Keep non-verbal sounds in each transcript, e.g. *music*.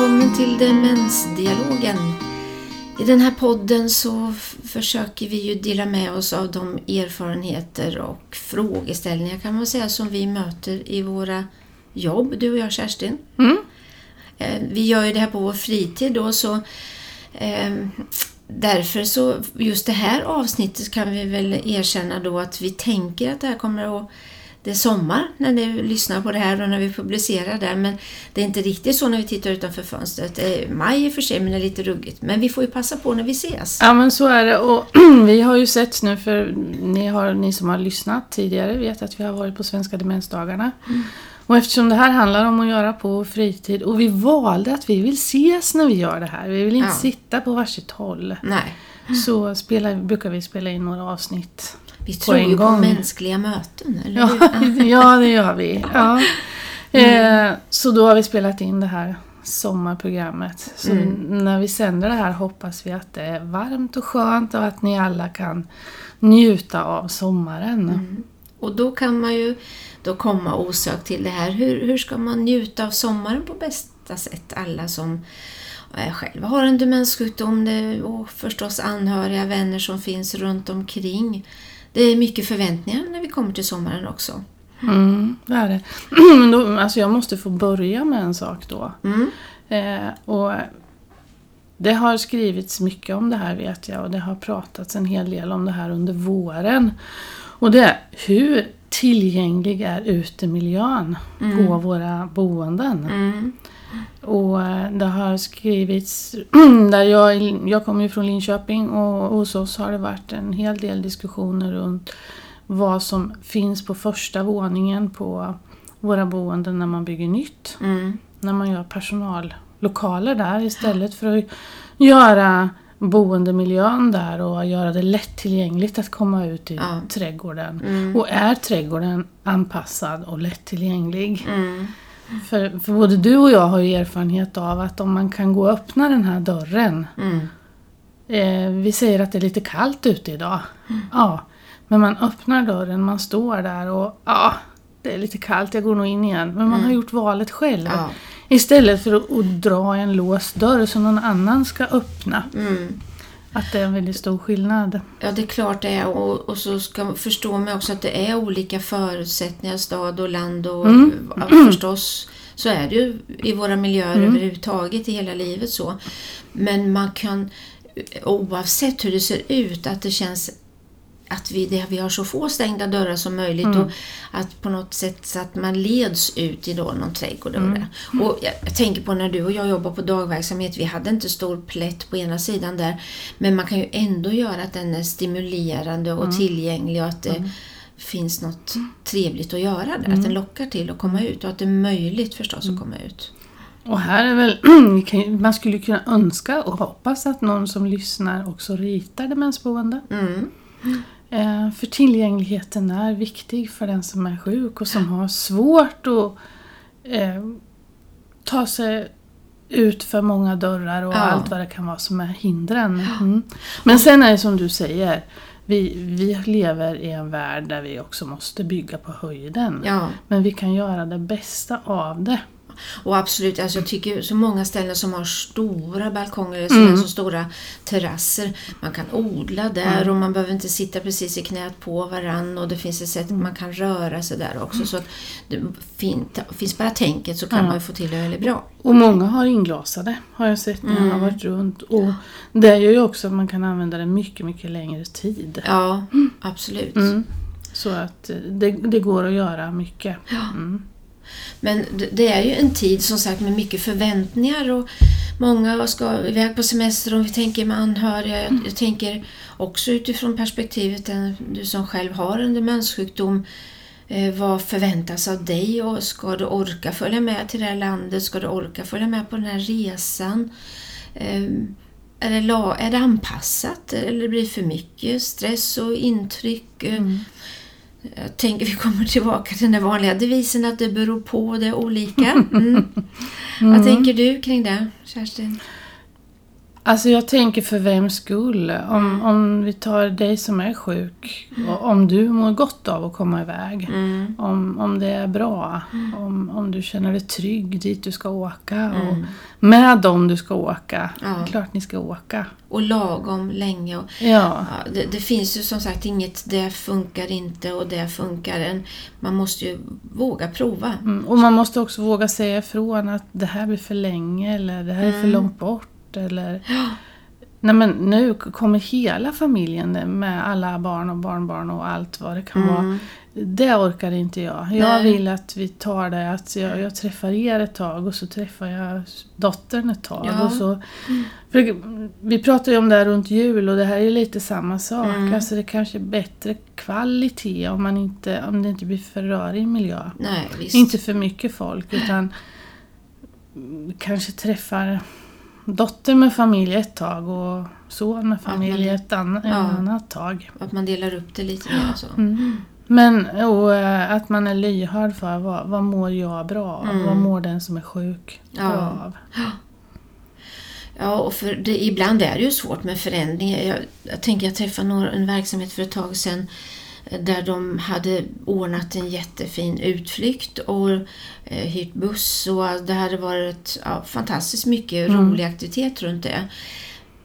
välkommen till Demensdialogen. I den här podden så försöker vi ju dela med oss av de erfarenheter och frågeställningar kan man säga som vi möter i våra jobb, du och jag Kerstin. Mm. Eh, Vi gör ju det här på vår fritid då så eh, därför så just det här avsnittet kan vi väl erkänna då att vi tänker att det här kommer att det är sommar när ni lyssnar på det här och när vi publicerar det men det är inte riktigt så när vi tittar utanför fönstret. Det är maj i och för sig men det är lite ruggigt. Men vi får ju passa på när vi ses. Ja men så är det och *clears throat* vi har ju sett nu för ni, har, ni som har lyssnat tidigare vet att vi har varit på Svenska Demensdagarna. Och eftersom det här handlar om att göra på fritid och vi valde att vi vill ses när vi gör det här. Vi vill inte Ja. sitta på varsitt håll. Nej, Så spelar, brukar vi spela in några avsnitt. Vi tror ju på gång. mänskliga möten, eller hur? *laughs* ja det gör vi. Ja. Eh, så då har vi spelat in det här sommarprogrammet. Så när vi sänder det här hoppas vi att det är varmt och skönt och att ni alla kan njuta av sommaren. Och då kan man ju då komma osökt till det här. Hur, hur ska man njuta av sommaren på bästa sätt? Alla som eh, själva har en demenssjukdom och förstås anhöriga, vänner som finns runt omkring. Det är mycket förväntningar när vi kommer till sommaren också. Mm, det är det. *clears throat* Men då, alltså jag måste få börja med en sak då. Mm. Eh, och det har skrivits mycket om det här vet jag och det har pratats en hel del om det här under våren. Och det är hur tillgänglig är utemiljön på våra boenden? Mm. Och eh, det har skrivits, *clears throat* där jag, jag kommer ju från Linköping och hos oss har det varit en hel del diskussioner runt vad som finns på första våningen på våra boenden när man bygger nytt. Mm. När man gör personallokaler där istället för att göra boendemiljön där och göra det lättillgängligt att komma ut i Ja. trädgården. Mm. Och är trädgården anpassad och lättillgänglig? Mm. För, för både du och jag har ju erfarenhet av att om man kan gå och öppna den här dörren. Mm. Eh, vi säger att det är lite kallt ute idag. Ja, men man öppnar dörren, man står där och ja, det är lite kallt, jag går nog in igen. Men man har gjort valet själv. Ja. Istället för att, att dra en låst dörr som någon annan ska öppna. Mm. Att det är en väldigt stor skillnad. Ja, det är klart det är. Och, och så ska man förstå man också att det är olika förutsättningar, stad och land och ja, förstås så är det ju i våra miljöer överhuvudtaget i hela livet så. Men man kan oavsett hur det ser ut att det känns att vi, det, vi har så få stängda dörrar som möjligt och att på något sätt så att man leds ut i då någon trädgård. Det. och jag, jag tänker på när du och jag jobbar på dagverksamhet, vi hade inte stor plätt på ena sidan där men man kan ju ändå göra att den är stimulerande och tillgänglig och att det finns något trevligt att göra där. Att den lockar till att komma ut och att det är möjligt förstås att komma ut. Och här är väl, *clears throat* man skulle kunna önska och hoppas att någon som lyssnar också ritar demensboende. Mm. Eh, För tillgängligheten är viktig för den som är sjuk och som har svårt att eh, ta sig ut för många dörrar och Ja. allt vad det kan vara som är hindren. Mm. Men sen är det som du säger, vi, vi lever i en värld där vi också måste bygga på höjden. Ja. Men vi kan göra det bästa av det. Och absolut, alltså jag tycker så många ställen som har stora balkonger eller sådana så stora terrasser. Man kan odla där och man behöver inte sitta precis i knät på varann och det finns ett sätt man kan röra sig där också. Så att det fin, finns bara tänket så kan man ju få till det väldigt bra. Och många har inglasade, har jag sett när jag har varit runt. Och det gör ju också att man kan använda det mycket, mycket längre tid. Ja, absolut. Mm. Så att eh, det, det går att göra mycket. Mm. Men det- är ju en tid som sagt med mycket förväntningar och många ska iväg på semester om vi tänker med anhöriga. Jag, jag tänker också utifrån perspektivet du som själv har en demenssjukdom. Eh, vad förväntas av dig och ska du orka följa med till det här landet? Ska du orka följa med på den här resan? Eh, är, det la, är det anpassat eller blir det för mycket stress och intryck? Eh, Jag tänker vi kommer tillbaka till den vanliga devisen att det beror på, det är olika. Mm. *laughs* Vad tänker du kring det, Kerstin? Alltså jag tänker för vems skull. Om, om vi tar dig som är sjuk. och Om du mår gott av att komma iväg. Mm. Om, om det är bra. Om, om du känner dig trygg dit du ska åka. Och Mm. med dem du ska åka. Ja. Klart ni ska åka. Och lagom länge. Och, Ja. ja, det, det finns ju som sagt inget, det funkar inte och det funkar. En, man måste ju våga prova. Mm, och man måste också våga säga ifrån att det här blir för länge eller det här är för Mm. långt bort. Eller... Nej men nu kommer hela familjen med alla barn och barnbarn och allt vad det kan vara. Mm. Det orkar inte jag. Jag Nej. vill att vi tar det, att jag, jag träffar er ett tag och så träffar jag dottern ett tag. Ja. Och så, för vi pratar ju om det här runt jul och det här är lite samma sak. Mm. Alltså det kanske är bättre kvalitet om, man inte, om det inte blir för rörig miljö. Nej, visst. Inte för mycket folk utan mm, kanske träffar dotter med familj ett tag och son med familj men- ett an- Ja. annat tag. Att man delar upp det lite mer så. Mm. Men och, eh, att man är lyhörd för vad, vad mår jag bra av? Mm. Vad mår den som är sjuk Ja. bra av? Ja, och för det, ibland är det ju svårt med förändringar. Jag, jag tänker jag träffade några, en verksamhet för ett tag sedan där de hade ordnat en jättefin utflykt och eh, hyrt buss och det hade varit ja, fantastiskt mycket Mm. rolig aktivitet runt det.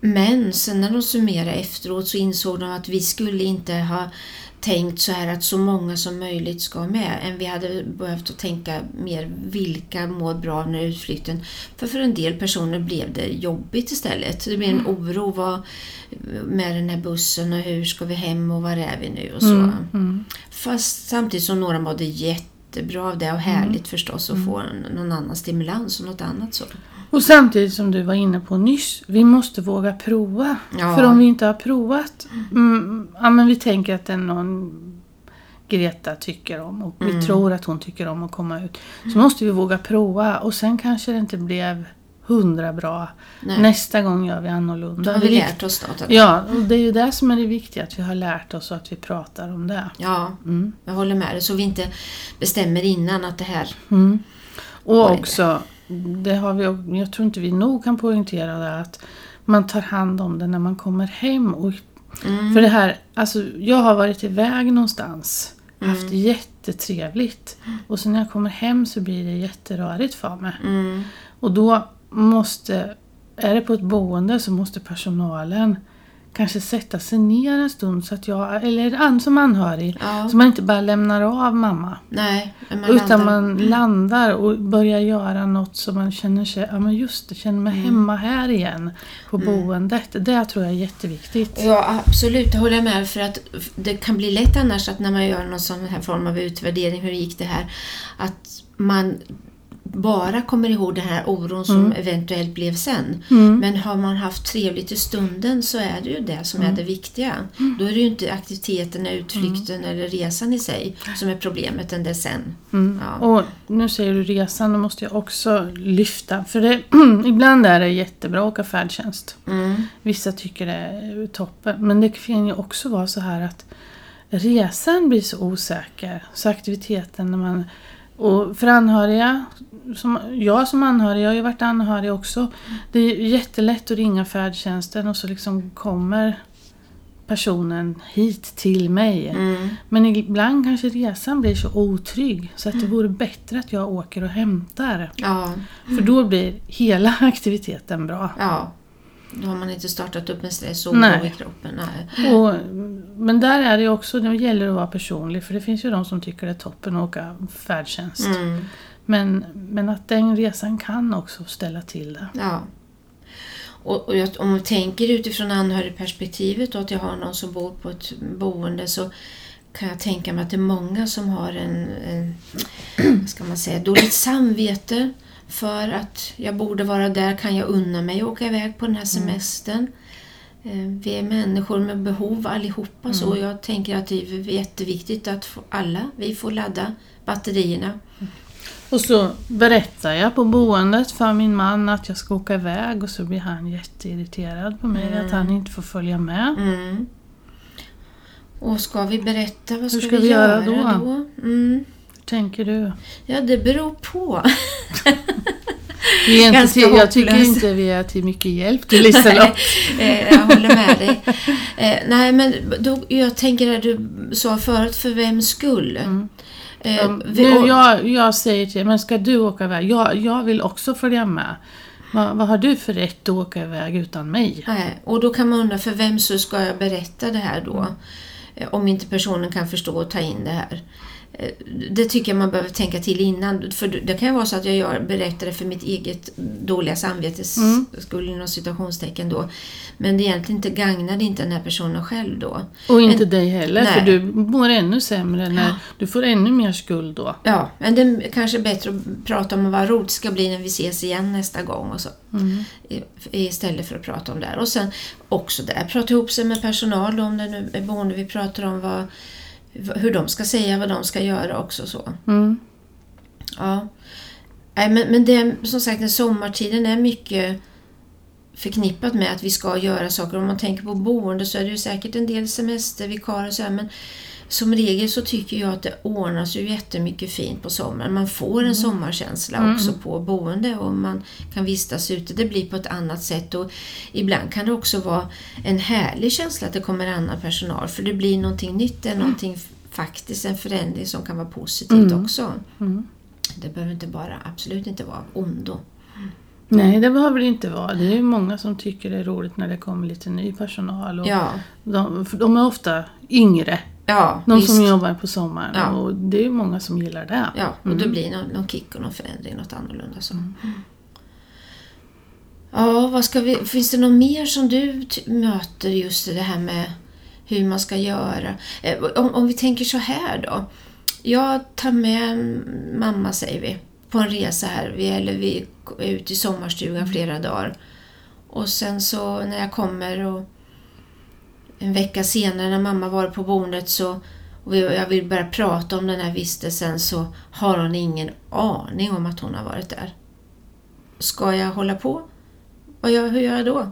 Men sen när de summerade efteråt så insåg de att vi skulle inte ha tänkt så här att så många som möjligt ska med än vi hade behövt att tänka mer vilka mår bra av den här utflykten. För för en del personer blev det jobbigt istället. Det blev en oro vad, med den här bussen och hur ska vi hem och var är vi nu och så. Mm, mm. Fast samtidigt som några mådde jättebra av det och härligt förstås att få en, någon annan stimulans och något annat så. Och samtidigt som du var inne på nyss, vi måste våga prova. Ja. För om vi inte har provat, mm, ja men vi tänker att det är någon Greta tycker om och vi Mm. tror att hon tycker om att komma ut. Så måste vi våga prova och sen kanske det inte blev hundra bra. Nej. Nästa gång gör vi Då annorlunda. har vi lärt oss något. Ja. Och det är ju det som är det viktiga, att vi har lärt oss och att vi pratar om det. ja, Mm. jag håller med dig. Så vi inte bestämmer innan att det här... Mm. Och också, det har vi, jag tror inte vi nog kan poängtera det, att man tar hand om det när man kommer hem. Och, Mm. För det här, alltså jag har varit iväg någonstans, Mm. haft jättetrevligt. Och sen när jag kommer hem så blir det jätterörigt för mig. Mm. Och då måste, är det på ett boende så måste personalen kanske sätta sig ner en stund så att jag, eller som anhörig, Ja. så man inte bara lämnar av mamma. Nej, man Utan landar- man landar och börjar göra något som man känner sig, ja men just det, känner mig hemma här igen på boendet. Det tror jag är jätteviktigt. Ja, absolut. Det håller jag med För att det kan bli lätt annars att när man gör någon sån här form av utvärdering, hur gick det här? Att man bara kommer ihåg den här oron som eventuellt blev sen. Mm. Men har man haft trevligt i stunden så är det ju det som Mm. är det viktiga. Då är det ju inte aktiviteten, utflykten eller resan i sig som är problemet än det sen. Mm. Ja. Och nu säger du resan, då måste jag också lyfta. För det, *clears throat* ibland är det jättebra att åka färdtjänst. Mm. Vissa tycker det är toppen. Men det kan ju också vara så här att resan blir så osäker. Så aktiviteten när man... Och för anhöriga, som, jag som anhörig, jag har ju varit anhörig också. Det är jättelätt att ringa färdtjänsten och så liksom kommer personen hit till mig. Mm. Men ibland kanske resan blir så otrygg så att det vore bättre att jag åker och hämtar. Ja, För då blir hela *laughs* aktiviteten bra. ja. Då har man inte startat upp en stress och oro i kroppen. Nej. Och, men där är det också, det gäller att vara personlig för det finns ju de som tycker det är toppen att åka färdtjänst. Mm. Men, men att den resan kan också ställa till det. Ja. Och, och jag, om man tänker utifrån anhörigperspektivet och att jag har någon som bor på ett boende så kan jag tänka mig att det är många som har en, en *clears throat* ska man säga, dåligt samvete för att jag borde vara där, kan jag unna mig att åka iväg på den här semestern? Eh, Vi är människor med behov allihopa så jag tänker att det är jätteviktigt att alla vi får ladda batterierna. Och så berättar jag på boendet för min man att jag ska åka iväg och så blir han jätteirriterad på mig att han inte får följa med. Mm. Och ska vi berätta, vad ska, ska vi göra då? Mm. Tänker du? Ja, det beror på. Vi är inte till, jag tycker inte vi är till mycket hjälp till Liselott. *laughs* Eh, jag håller med dig. Eh, nej, men då, jag tänker det du sa förut, för vems skull? Eh, Um, vi- nu, jag, jag säger till dig, men ska du åka iväg? Jag, jag vill också följa med. Vad, vad har du för rätt att åka iväg utan mig? Nej, och då kan man undra för vem så ska jag berätta det här då? Eh, Om inte personen kan förstå och ta in det här. Eh, Det tycker jag man behöver tänka till innan. För det kan ju vara så att jag gör, berättar det för mitt eget dåliga samvetes skull inom citationstecken då. Men det egentligen inte gagnar inte den här personen själv då. Och inte dig heller, för Nej. du mår ännu sämre när Ja. du får ännu mer skuld då. Ja, men det är kanske bättre att prata om vad roligt ska bli när vi ses igen nästa gång och så. I- Istället för att prata om det här. Och sen också där, prata ihop sig med personal om det nu är boende vi pratar om, vad, hur de ska säga, vad de ska göra också så. Mm. Ja. Nej, men, men det, som sagt, den sommartiden är mycket förknippat med att vi ska göra saker. Om man tänker på boende så är det ju säkert en del semestervikarier och så här, men som regel så tycker jag att det ordnas ju jättemycket fint på sommaren. Man får en sommarkänsla också på boende och man kan vistas ute. Det blir på ett annat sätt och ibland kan det också vara en härlig känsla att det kommer annan personal för det blir någonting nytt, är någonting faktiskt, en förändring som kan vara positivt också. Det behöver inte bara, absolut inte vara ondo. Nej, det behöver det inte vara. Det är många som tycker det är roligt när det kommer lite ny personal. Och Ja, de, de är ofta yngre, ja de visst. som jobbar på sommaren. Ja. Och det är ju många som gillar det. Ja, och då blir det någon, någon kick och någon förändring, något annorlunda så. Ja, vad ska vi, finns det något mer som du möter just det här med hur man ska göra? Eh, om, om vi tänker så här då. Jag tar med mamma, säger vi, på en resa här. Vi, eller vi är ute i sommarstugan flera dagar. Och sen så när jag kommer och en vecka senare när mamma var på boendet så och jag vill börja prata om den här vistelsen så har hon ingen aning om att hon har varit där. Ska jag hålla på? Vad gör, hur gör jag då?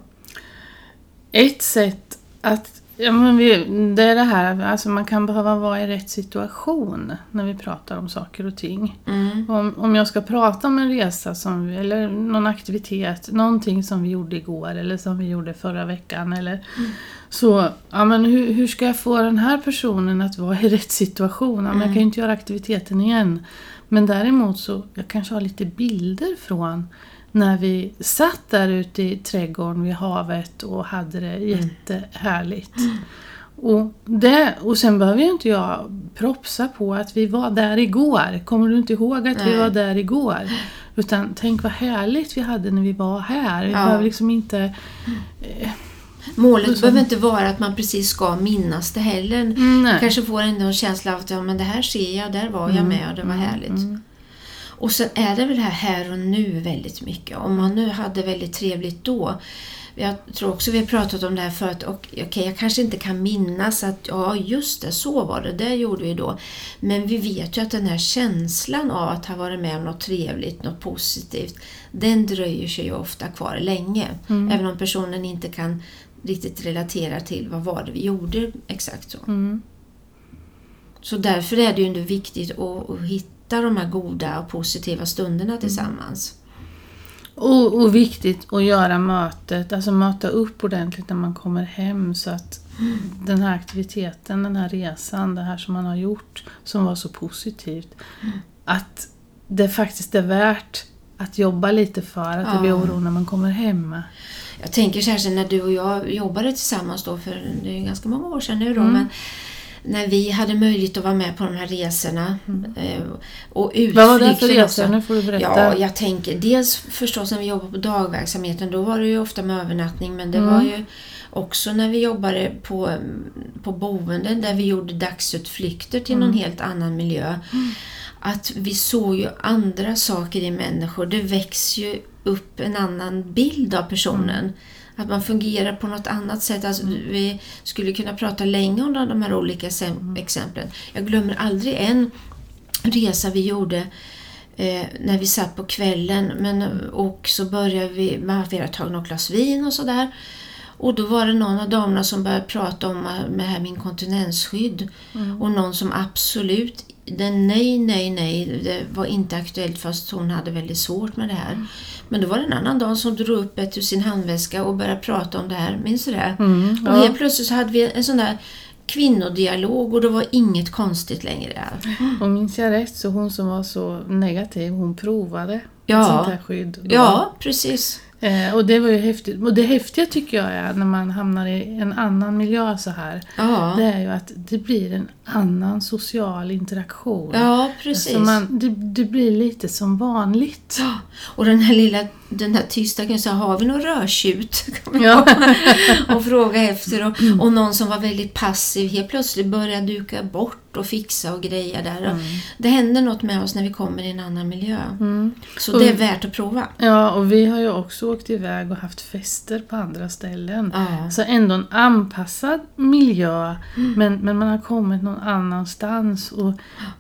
Ett sätt att... Ja, men vi, det är det här, alltså man kan behöva vara i rätt situation när vi pratar om saker och ting. Mm. Om, om jag ska prata om en resa som, eller någon aktivitet, någonting som vi gjorde igår eller som vi gjorde förra veckan. Eller, Så, ja men hur, hur ska jag få den här personen att vara i rätt situation? Ja, men Jag kan ju inte göra aktiviteten igen. Men däremot så, jag kanske har lite bilder från när vi satt där ute i trädgården vid havet och hade det jättehärligt. Och, det, och sen behöver ju inte jag propsa på att vi var där igår. Kommer du inte ihåg att vi Nej. var där igår? Utan tänk vad härligt vi hade när vi var här. Vi Ja. behöver liksom inte... Målet så- behöver inte vara att man precis ska minnas det heller. Mm, nej. Kanske får ändå en känsla av att ja, men det här ser jag, där var jag med och det var härligt. Och sen är det väl det här här och nu väldigt mycket. Om man nu hade väldigt trevligt då. Jag tror också vi har pratat om det här förut. Och, okej, jag kanske inte kan minnas att ja just det, så var det, det gjorde vi då. Men vi vet ju att den här känslan av att ha varit med om något trevligt, något positivt. Den dröjer sig ju ofta kvar länge. Även om personen inte kan riktigt relatera till vad var det vi gjorde exakt så. Mm. Så därför är det ju ändå viktigt att, att hitta de här goda och positiva stunderna tillsammans. Och, och viktigt att göra mötet, alltså möta upp ordentligt när man kommer hem så att den här aktiviteten, den här resan, det här som man har gjort som var så positivt. Att det faktiskt är värt att jobba lite för att det blir Ja. oro när man kommer hem. Jag tänker särskilt när du och jag jobbade tillsammans då, för det är ganska många år sedan nu då, Mm. men när vi hade möjlighet att vara med på de här resorna. eh, Och Mm. Vad var det för resor? Nu får du berätta. Ja, jag tänker dels förstås när vi jobbade på dagverksamheten, då var det ju ofta med övernattning, men det Mm. var ju också när vi jobbade på, på boenden där vi gjorde dagsutflykter till Mm. någon helt annan miljö. Att vi såg ju andra saker i människor. Det växer ju upp en annan bild av personen. Att man fungerar på något annat sätt. Alltså, Vi skulle kunna prata länge om de här olika sem- exemplen. Jag glömmer aldrig en resa vi gjorde eh, när vi satt på kvällen men, och så började vi, man hade tagit något glas vin och sådär. Och då var det någon av damerna som började prata om eh, med här med inkontinensskydd. Och någon som absolut, det, nej, nej, nej, det var inte aktuellt fast hon hade väldigt svårt med det här. Men då var det en annan dag som drog upp ett ur sin handväska och började prata om det här. Minns du det? Mm, Och ja. helt plötsligt så hade vi en sån där kvinnodialog och det var inget konstigt längre. Och minns jag rätt så hon som var så negativ, hon provade Ja. ett sånt här skydd. då. Ja, precis. Eh, och det var ju häftigt. Och det häftiga tycker jag är när man hamnar i en annan miljö så här. Ja, Det är ju att det blir en annan social interaktion. ja precis. Så man, det, det blir lite som vanligt. Ja, Och den här lilla den här tisdagen så har vi någon rödtjut? *laughs* Kan Ja. och fråga efter. Och, och någon som var väldigt passiv helt plötsligt började duka bort och fixa och greja där. Och Det händer något med oss när vi kommer i en annan miljö. Mm. Så det är värt att prova. Ja, och vi har ju också åkt iväg och haft fester på andra ställen. Ja. Så ändå en anpassad miljö, men, men man har kommit någon annanstans. Och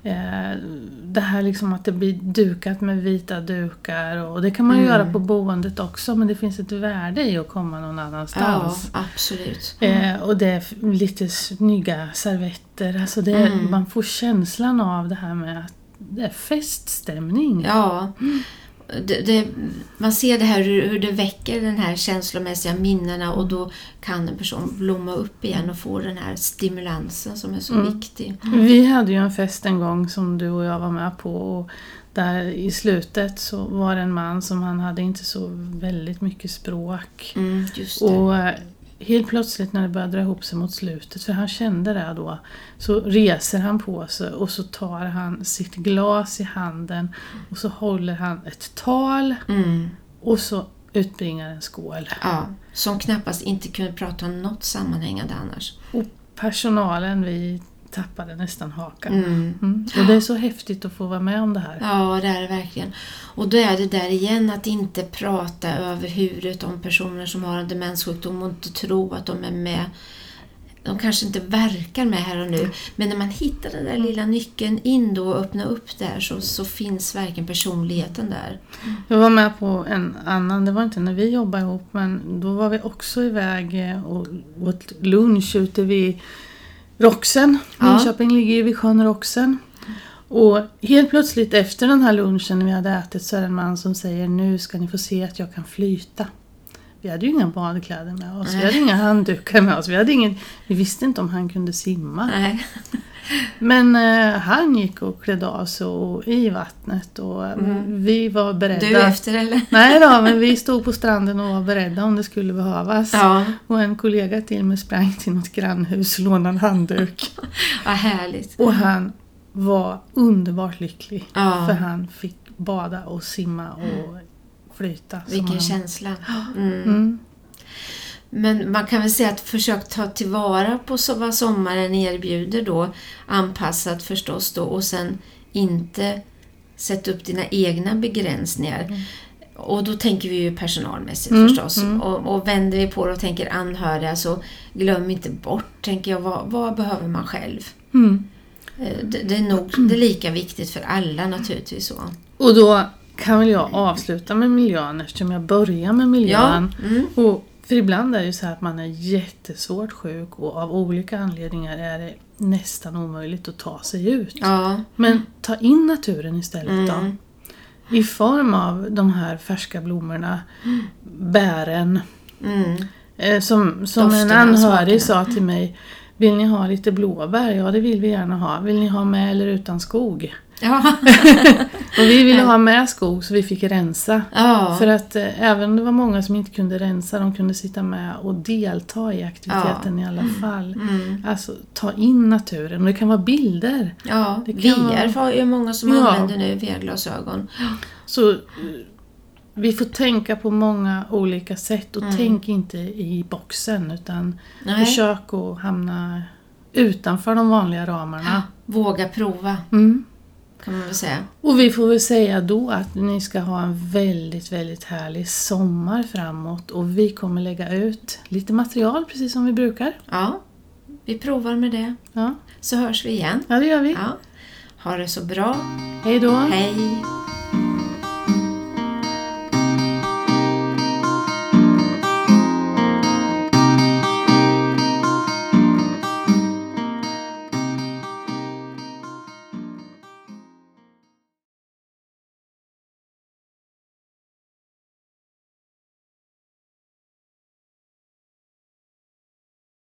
eh, Det här liksom att det blir dukat med vita dukar, och det kan man ju Mm. göra på boendet också, men det finns ett värde i att komma någon Ja, annanstans. absolut. Eh, och det är lite snygga servetter, alltså det, Mm. man får känslan av det här med att det är feststämning. Ja. Det, det, man ser det här hur, det väcker den här känslomässiga minnena och då kan en person blomma upp igen och få den här stimulansen som är så Mm. viktig. Vi hade ju en fest en gång som du och jag var med på. Och där i slutet så var det en man som han hade inte så väldigt mycket språk. Mm. Och helt plötsligt när det började dra ihop sig mot slutet, för han kände det då, så reser han på sig och så tar han sitt glas i handen och så håller han ett tal Mm. och så utbringar en skål. Ja, som knappast inte kunde prata om något sammanhängande annars. Och personalen, vi tappade nästan hakan. Mm. Mm. Och det är så häftigt att få vara med om det här. Ja, det är det verkligen. Och då är det där igen att inte prata över huvudet om personer som har en demenssjukdom och inte tro att de är med. De kanske inte verkar med här och nu, men när man hittar den där lilla nyckeln in då och öppnar upp där så, så finns verkligen personligheten där. Jag var med på en annan, det var inte när vi jobbade ihop, men då var vi också iväg eh, och åt lunch ute vid Roxen. Ja. Linköping ligger ju vid sjön Roxen. Och helt plötsligt efter den här lunchen när vi hade ätit så är det en man som säger nu ska ni få se att jag kan flyta. Vi hade ju inga badkläder med oss, vi hade inga handdukar med oss, vi, hade ingen, vi visste inte om han kunde simma. Nej. Men eh, han gick och klädde av sig och, i vattnet och eh, vi var beredda. Du efter eller? *laughs* Nej då, men vi stod på stranden och var beredda om det skulle behövas. Ja, Och en kollega till mig sprang till något grannhus och lånade en handduk. *laughs* vad härligt. Och han var underbart lycklig. Ja. För han fick bada och simma och flyta. Vilken han. känsla. *gasps* Mm. Mm. Men man kan väl säga att försök ta tillvara på så vad sommaren erbjuder då, anpassat förstås då, och sen inte sätta upp dina egna begränsningar. Och då tänker vi ju personalmässigt Mm, förstås. mm. Och, och vänder vi på det och tänker anhöriga så glöm inte bort, tänker jag, vad, vad behöver man själv? Mm. Eh, Det, det är nog det är lika viktigt för alla naturligtvis. Så. Och då kan väl jag avsluta med miljön eftersom jag börjar med miljön. Mm. Och för ibland är det ju så att man är jättesvårt sjuk och av olika anledningar är det nästan omöjligt att ta sig ut. Ja. Men ta in naturen istället då. Mm. I form av de här färska blommorna, bären. Mm. Eh, som som en anhörig sa till mig, vill ni ha lite blåbär? Ja det vill vi gärna ha. Vill ni ha med eller utan skog? Ja. *laughs* *laughs* Och vi ville ha med skog så vi fick rensa. ja. För att eh, även om det var många som inte kunde rensa, de kunde sitta med och delta i aktiviteten i alla fall. Mm. Alltså ta in naturen och det kan vara bilder. Ja, Det kan VR har ju många som Ja. använder nu, VR-glasögon. Så eh, vi får tänka på många olika sätt och Mm. tänk inte i boxen utan Nej. försök att hamna utanför de vanliga ramarna. Våga prova, Mm. Kan man väl säga. Och vi får väl säga då att ni ska ha en väldigt, väldigt härlig sommar framåt och vi kommer lägga ut lite material precis som vi brukar. Ja, vi provar med det. Ja, Så hörs vi igen. ja det gör vi. Ja. Ha det så bra. Hej då! Hej!